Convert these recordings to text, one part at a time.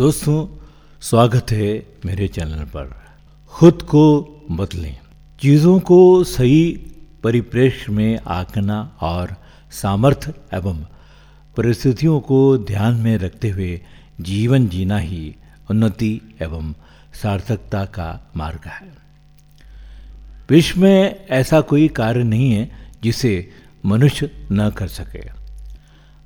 दोस्तों, स्वागत है मेरे चैनल पर। खुद को बदलें। चीज़ों को सही परिप्रेक्ष्य में आंकना और सामर्थ्य एवं परिस्थितियों को ध्यान में रखते हुए जीवन जीना ही उन्नति एवं सार्थकता का मार्ग है। विश्व में ऐसा कोई कार्य नहीं है जिसे मनुष्य न कर सके।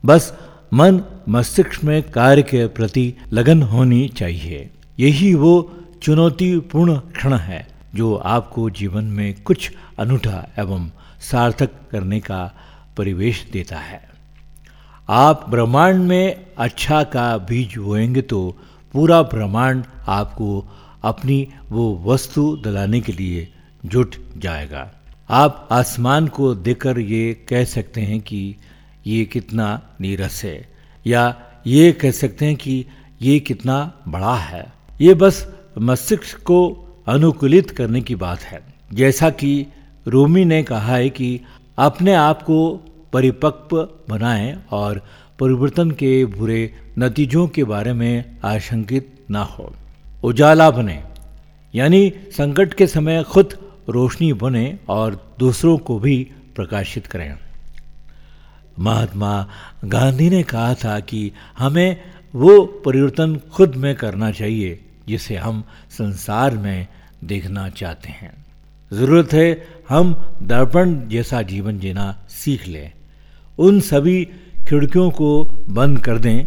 बस मन मस्तिष्क में कार्य के प्रति लगन होनी चाहिए। यही वो चुनौतीपूर्ण क्षण है जो आपको जीवन में कुछ अनूठा एवं सार्थक करने का परिवेश देता है। आप ब्रह्मांड में अच्छा का बीज बोएँगे तो पूरा ब्रह्मांड आपको अपनी वो वस्तु दिलाने के लिए जुट जाएगा। आप आसमान को देखकर ये कह सकते हैं कि ये कितना नीरस है। या ये कह सकते हैं कि ये कितना बड़ा है। ये बस मस्तिष्क को अनुकूलित करने की बात है। जैसा कि रोमी ने कहा है कि अपने आप को परिपक्व बनाएँ और परिवर्तन के बुरे नतीजों के बारे में आशंकित ना हो। उजाला बने, यानी संकट के समय खुद रोशनी बने और दूसरों को भी प्रकाशित करें। महात्मा गांधी ने कहा था कि हमें वो परिवर्तन खुद में करना चाहिए, जिसे हम संसार में देखना चाहते हैं। ज़रूरत है हम दर्पण जैसा जीवन जीना सीख लें। उन सभी खिड़कियों को बंद कर दें,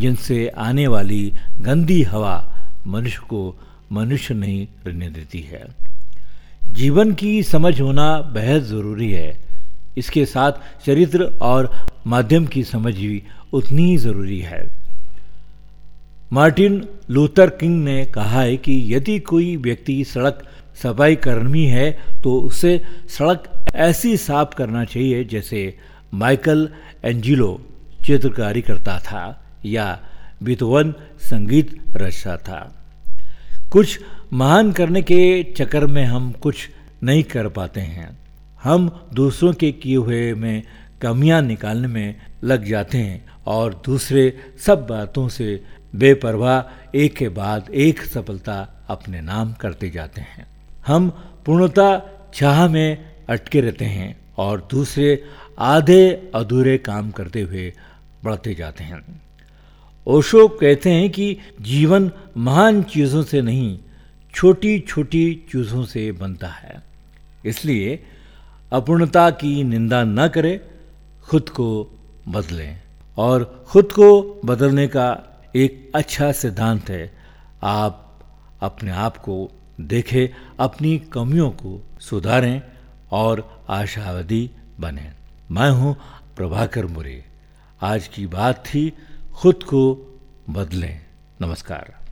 जिनसे आने वाली गंदी हवा मनुष्य को मनुष्य नहीं रहने देती है। जीवन की समझ होना बेहद ज़रूरी है। इसके साथ चरित्र और माध्यम की समझ भी उतनी ही ज़रूरी है। मार्टिन लूथर किंग ने कहा है कि यदि कोई व्यक्ति सड़क सफ़ाई कर्मी है तो उसे सड़क ऐसी साफ़ करना चाहिए जैसे माइकल एंजिलो चित्रकारी करता था या बितवन संगीत रचता था। कुछ महान करने के चक्कर में हम कुछ नहीं कर पाते हैं। हम दूसरों के किए हुए में कमियाँ निकालने में लग जाते हैं और दूसरे सब बातों से बेपरवाह, एक के बाद एक सफलता अपने नाम करते जाते हैं। हम पूर्णता चाह में अटके रहते हैं और दूसरे आधे अधूरे काम करते हुए बढ़ते जाते हैं। ओशो कहते हैं कि जीवन महान चीज़ों से नहीं छोटी छोटी चीज़ों से बनता है। इसलिए अपूर्णता की निंदा न करें, खुद को बदलें। और खुद को बदलने का एक अच्छा सिद्धांत है। आप अपने आप को देखें, अपनी कमियों को सुधारें और आशावादी बने। मैं हूँ प्रभाकर मुरे। आज की बात थी, खुद को बदलें। नमस्कार।